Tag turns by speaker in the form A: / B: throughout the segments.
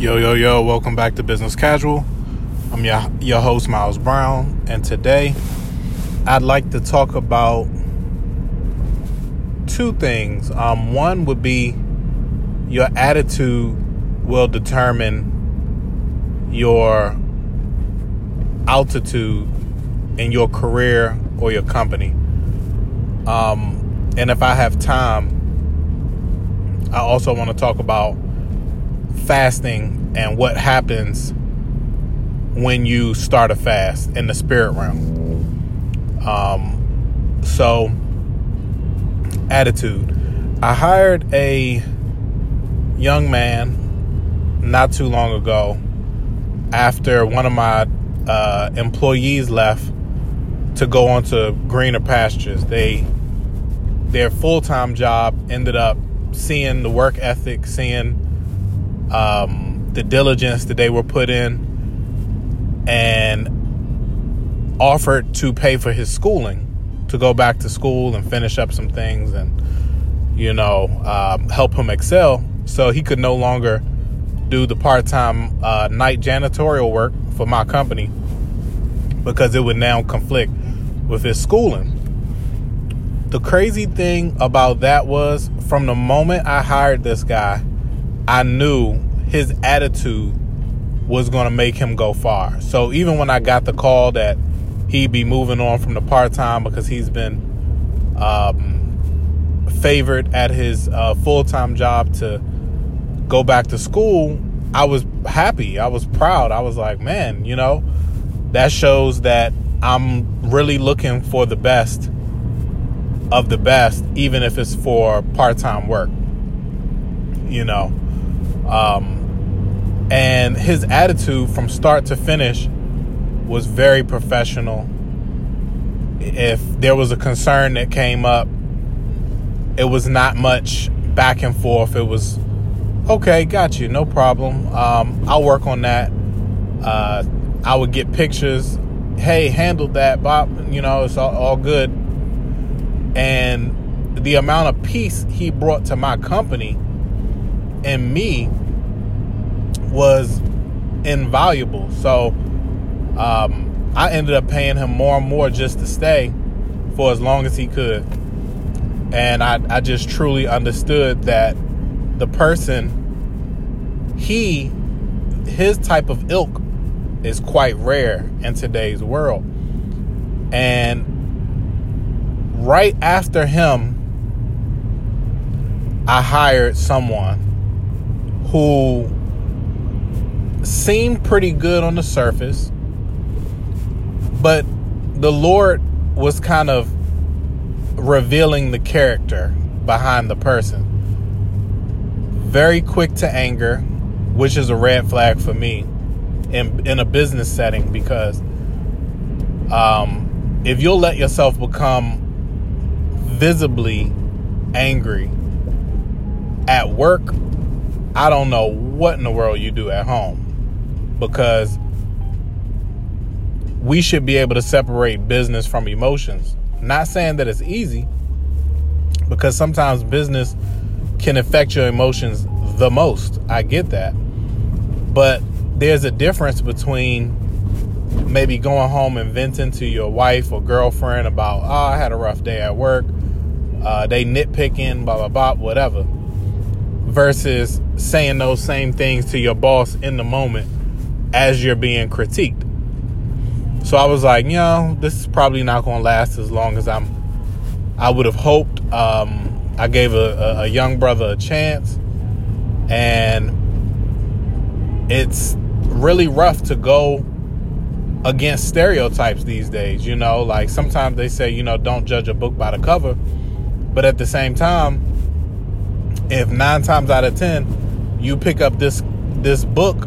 A: Yo, yo, yo, welcome back to Business Casual. I'm your, your host, Miles Brown, and today I'd like to talk about two things. Um, one would be your attitude will determine your altitude in your career or your company. Um, and if I have time, I also want to talk about fasting and what happens when you start a fast in the spirit realm. Um, so, attitude. I hired a young man not too long ago after one of my uh, employees left to go on to greener pastures. They their full time job ended up seeing the work ethic, seeing um, the diligence that they were put in, and offered to pay for his schooling to go back to school and finish up some things and you know um, help him excel so he could no longer do the part-time uh, night janitorial work for my company because it would now conflict with his schooling. The crazy thing about that was from the moment i hired this guy I knew his attitude was going to make him go far. So even when I got the call that he'd be moving on from the part time because he's been um, favored at his uh, full time job to go back to school, I was happy. I was proud. I was like, man, you know, that shows that I'm really looking for the best of the best, even if it's for part time work. You know, um, and his attitude from start to finish was very professional. If there was a concern that came up, it was not much back and forth. It was, okay, got you, no problem. Um, I'll work on that. Uh, I would get pictures. Hey, handled that, Bob. You know, it's all, all good. And the amount of peace he brought to my company and me was invaluable. So um, I ended up paying him more and more just to stay for as long as he could. And I, I just truly understood that the person, he, his type of ilk is quite rare in today's world. And right after him, I hired someone who seemed pretty good on the surface, but the Lord was kind of revealing the character behind the person. Very quick to anger, which is a red flag for me in in a business setting because um, if you'll let yourself become visibly angry at work I don't know what in the world you do at home because we should be able to separate business from emotions. Not saying that it's easy because sometimes business can affect your emotions the most. I get that. But there's a difference between maybe going home and venting to your wife or girlfriend about, oh, I had a rough day at work. Uh, they nitpicking, blah, blah, blah, whatever versus saying those same things to your boss in the moment as you're being critiqued. So I was like, you know, this is probably not going to last as long as I'm. I would have hoped. Um, I gave a, a, a young brother a chance, and it's really rough to go against stereotypes these days. You know, like sometimes they say, you know, don't judge a book by the cover, but at the same time, if nine times out of ten you pick up this this book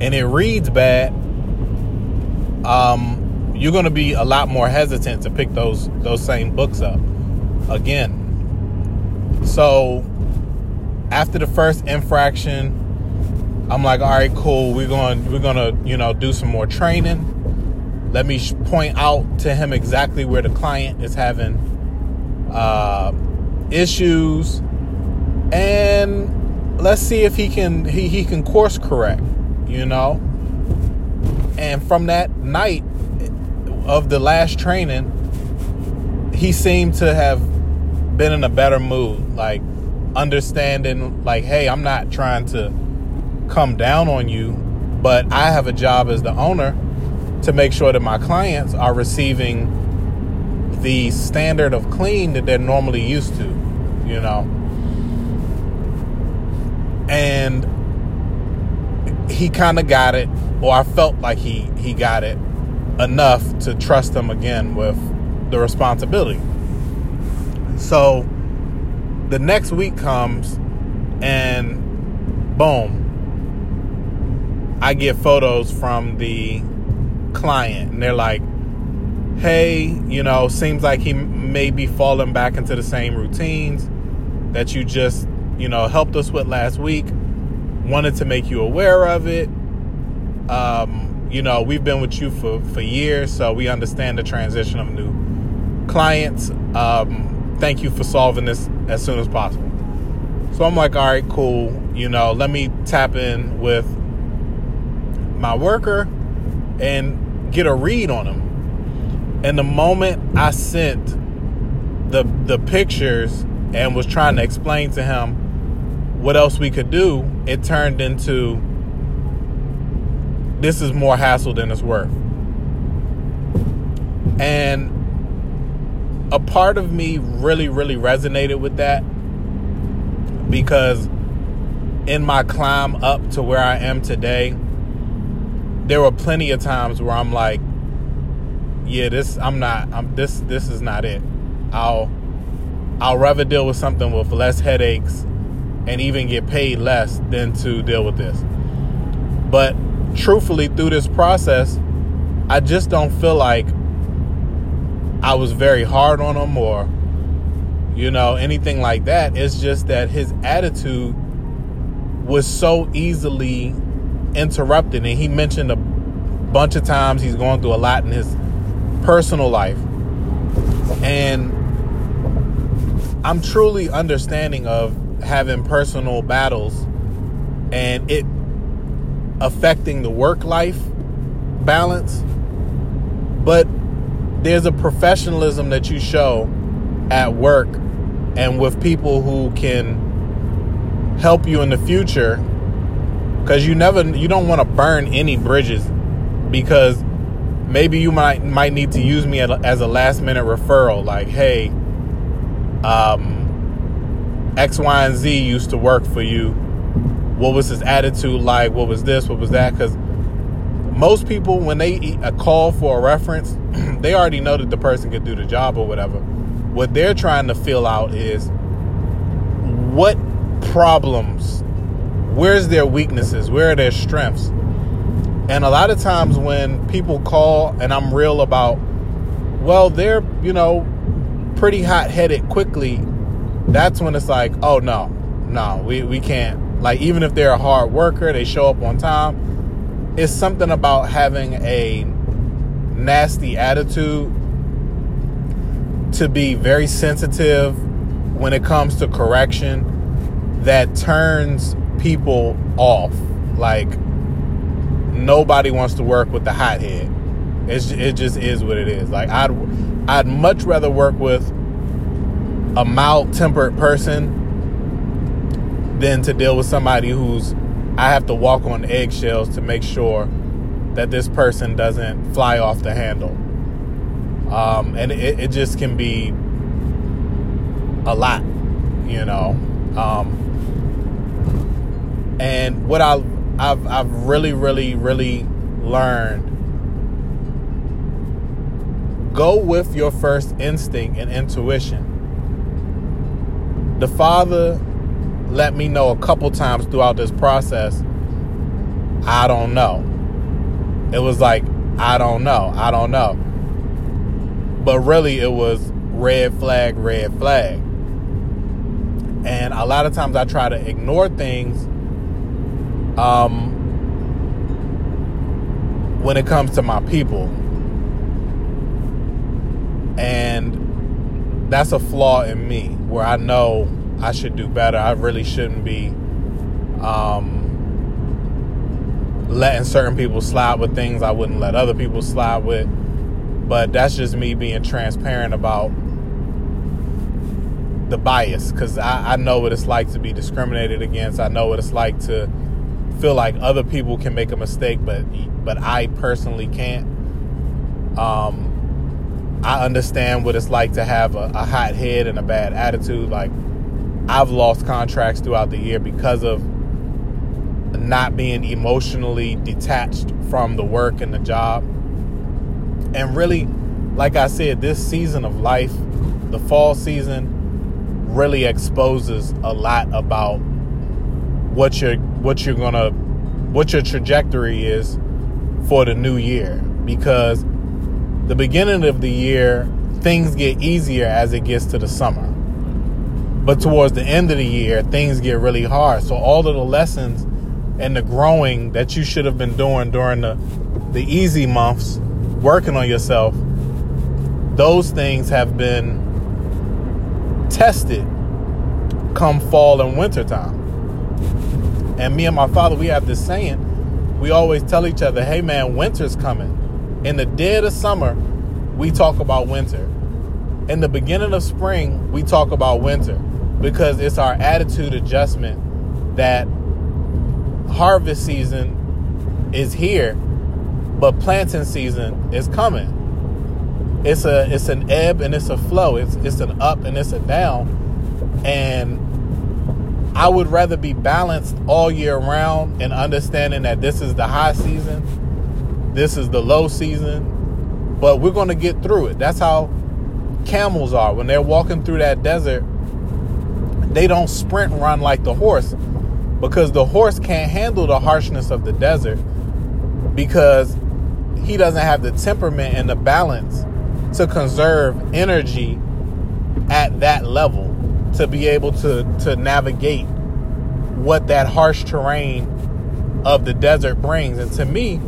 A: and it reads bad, um, you're going to be a lot more hesitant to pick those those same books up again. So after the first infraction, I'm like, all right, cool. We're going we're going to you know do some more training. Let me point out to him exactly where the client is having uh, issues and let's see if he can he, he can course correct, you know. And from that night of the last training, he seemed to have been in a better mood, like understanding like, hey, I'm not trying to come down on you, but I have a job as the owner to make sure that my clients are receiving the standard of clean that they're normally used to, you know. And he kind of got it, or I felt like he he got it enough to trust him again with the responsibility. So the next week comes and boom, I get photos from the client and they're like, hey, you know, seems like he may be falling back into the same routines that you just, you know, helped us with last week. Wanted to make you aware of it. Um, you know, we've been with you for, for years, so we understand the transition of new clients. Um, thank you for solving this as soon as possible. So I'm like, all right, cool. You know, let me tap in with my worker and get a read on him. And the moment I sent the the pictures and was trying to explain to him what else we could do, it turned into this is more hassle than it's worth. And a part of me really, really resonated with that because in my climb up to where I am today, there were plenty of times where I'm like, yeah, this I'm not. I'm this. This is not it. I'll I'll rather deal with something with less headaches and even get paid less than to deal with this. But truthfully, through this process, I just don't feel like I was very hard on him or you know anything like that. It's just that his attitude was so easily interrupted. And he mentioned a bunch of times he's going through a lot in his personal life. And I'm truly understanding of having personal battles and it affecting the work life balance. But there's a professionalism that you show at work and with people who can help you in the future because you never you don't want to burn any bridges because maybe you might might need to use me as a last minute referral like hey um x y and z used to work for you. What was his attitude like? What was this? What was that? Because most people when they a call for a reference they already know that the person could do the job or whatever. What they're trying to fill out is what problems where's their weaknesses? Where are their strengths? And a lot of times when people call and I'm real about, well, they're, you know, pretty hot headed quickly, that's when it's like, oh no, no, we, we can't. Like, even if they're a hard worker, they show up on time. It's something about having a nasty attitude to be very sensitive when it comes to correction that turns people off. Like nobody wants to work with the hothead. It's it just is what it is. Like I'd I'd much rather work with a mild tempered person than to deal with somebody who's I have to walk on eggshells to make sure that this person doesn't fly off the handle. Um, and it, it just can be a lot, you know. Um, and what I I've I've really really really learned go with your first instinct and intuition. The father let me know a couple times throughout this process. I don't know. It was like I don't know. I don't know. But really it was red flag, red flag. And a lot of times I try to ignore things um, when it comes to my people. And that's a flaw in me where I know I should do better. I really shouldn't be Um, letting certain people slide with things I wouldn't let other people slide with. But that's just me being transparent about the bias because I, I know what it's like to be discriminated against. I know what it's like to feel like other people can make a mistake, but but I personally can't. Um, I understand what it's like to have a, a hot head and a bad attitude. Like I've lost contracts throughout the year because of not being emotionally detached from the work and the job. And really, like I said, this season of life, the fall season, really exposes a lot about what you're what you're gonna what your trajectory is for the new year because the beginning of the year things get easier as it gets to the summer. But towards the end of the year things get really hard. So all of the lessons and the growing that you should have been doing during the the easy months working on yourself those things have been tested come fall and winter time. And me and my father we have this saying we always tell each other hey man winter's coming in the dead of summer we talk about winter in the beginning of spring we talk about winter because it's our attitude adjustment that harvest season is here, but planting season is coming. It's a it's an ebb and it's a flow. It's it's an up and it's a down. And I would rather be balanced all year round and understanding that this is the high season, this is the low season, but we're going to get through it. That's how camels are when they're walking through that desert. They don't sprint run like the horse because the horse can't handle the harshness of the desert because he doesn't have the temperament and the balance to conserve energy at that level to be able to to navigate what that harsh terrain of the desert brings and to me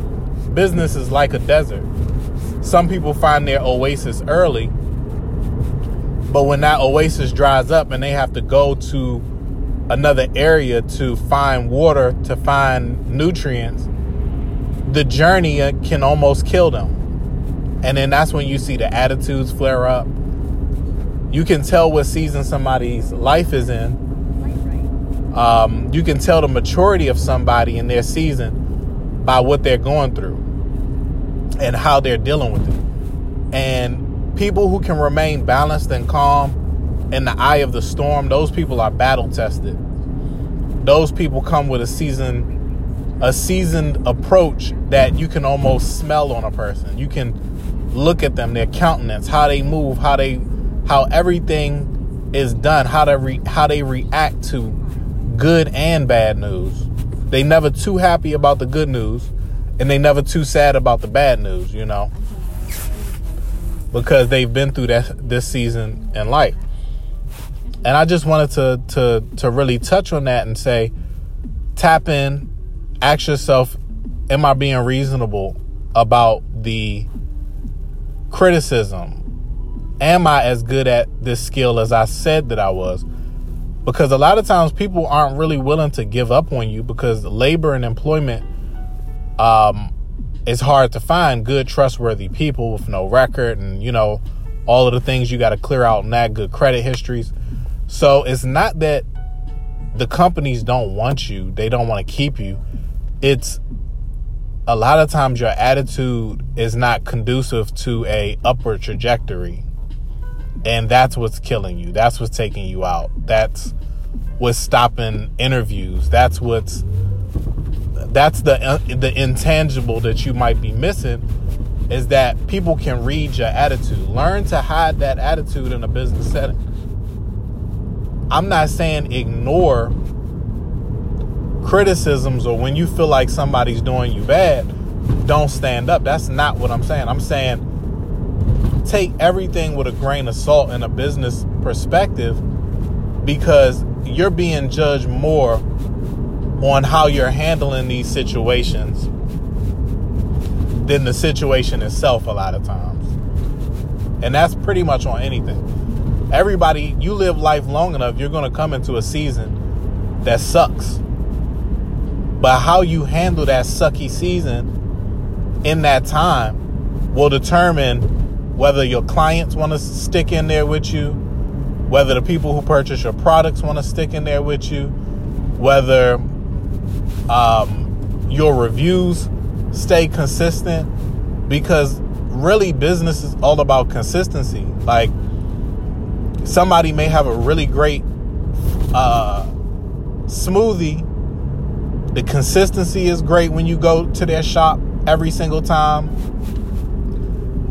A: business is like a desert some people find their oasis early but when that oasis dries up and they have to go to another area to find water, to find nutrients, the journey can almost kill them. And then that's when you see the attitudes flare up. You can tell what season somebody's life is in. Um, you can tell the maturity of somebody in their season by what they're going through and how they're dealing with it. And people who can remain balanced and calm in the eye of the storm, those people are battle tested. Those people come with a seasoned a seasoned approach that you can almost smell on a person. You can look at them, their countenance, how they move, how they how everything is done, how they re, how they react to good and bad news. They never too happy about the good news and they never too sad about the bad news, you know. Because they've been through that this season in life and I just wanted to to to really touch on that and say, tap in, ask yourself, am I being reasonable about the criticism? Am I as good at this skill as I said that I was? Because a lot of times people aren't really willing to give up on you because labor and employment um, is hard to find good, trustworthy people with no record and, you know, all of the things you got to clear out and that good credit histories. So it's not that the companies don't want you, they don't want to keep you. It's a lot of times your attitude is not conducive to a upward trajectory. And that's what's killing you. That's what's taking you out. That's what's stopping interviews. That's what's that's the uh, the intangible that you might be missing is that people can read your attitude. Learn to hide that attitude in a business setting. I'm not saying ignore criticisms or when you feel like somebody's doing you bad, don't stand up. That's not what I'm saying. I'm saying take everything with a grain of salt in a business perspective because you're being judged more on how you're handling these situations than the situation itself a lot of times. And that's pretty much on anything everybody, you live life long enough, you're going to come into a season that sucks. But how you handle that sucky season in that time will determine whether your clients want to stick in there with you, whether the people who purchase your products want to stick in there with you, whether um, your reviews stay consistent, because really business is all about consistency. Like somebody may have a really great uh, smoothie. The consistency is great when you go to their shop every single time,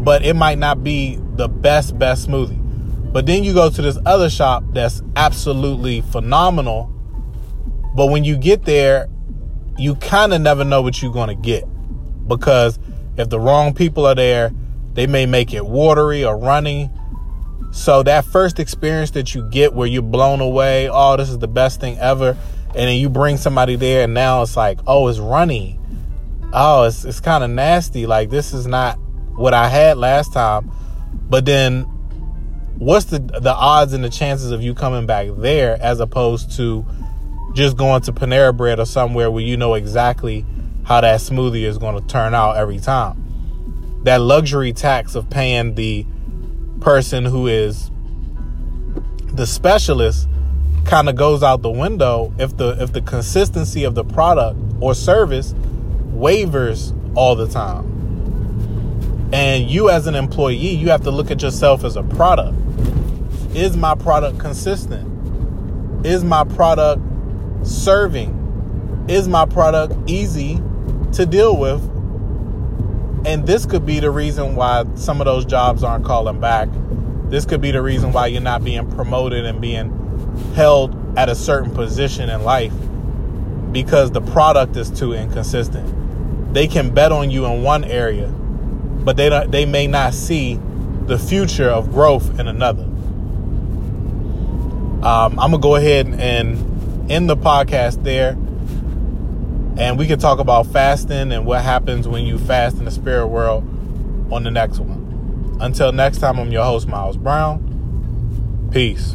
A: but it might not be the best, best smoothie. But then you go to this other shop that's absolutely phenomenal. But when you get there, you kind of never know what you're going to get because if the wrong people are there, they may make it watery or runny so that first experience that you get where you're blown away, oh, this is the best thing ever, and then you bring somebody there and now it's like, oh, it's runny. Oh, it's it's kind of nasty. Like this is not what I had last time. But then what's the the odds and the chances of you coming back there as opposed to just going to Panera Bread or somewhere where you know exactly how that smoothie is going to turn out every time. That luxury tax of paying the person who is the specialist kind of goes out the window if the if the consistency of the product or service wavers all the time. And you as an employee, you have to look at yourself as a product. Is my product consistent? Is my product serving? Is my product easy to deal with and this could be the reason why some of those jobs aren't calling back. This could be the reason why you're not being promoted and being held at a certain position in life because the product is too inconsistent. They can bet on you in one area, but they don't, they may not see the future of growth in another. Um, I'm gonna go ahead and end the podcast there and we can talk about fasting and what happens when you fast in the spirit world on the next one. Until next time, I'm your host, Miles Brown. Peace.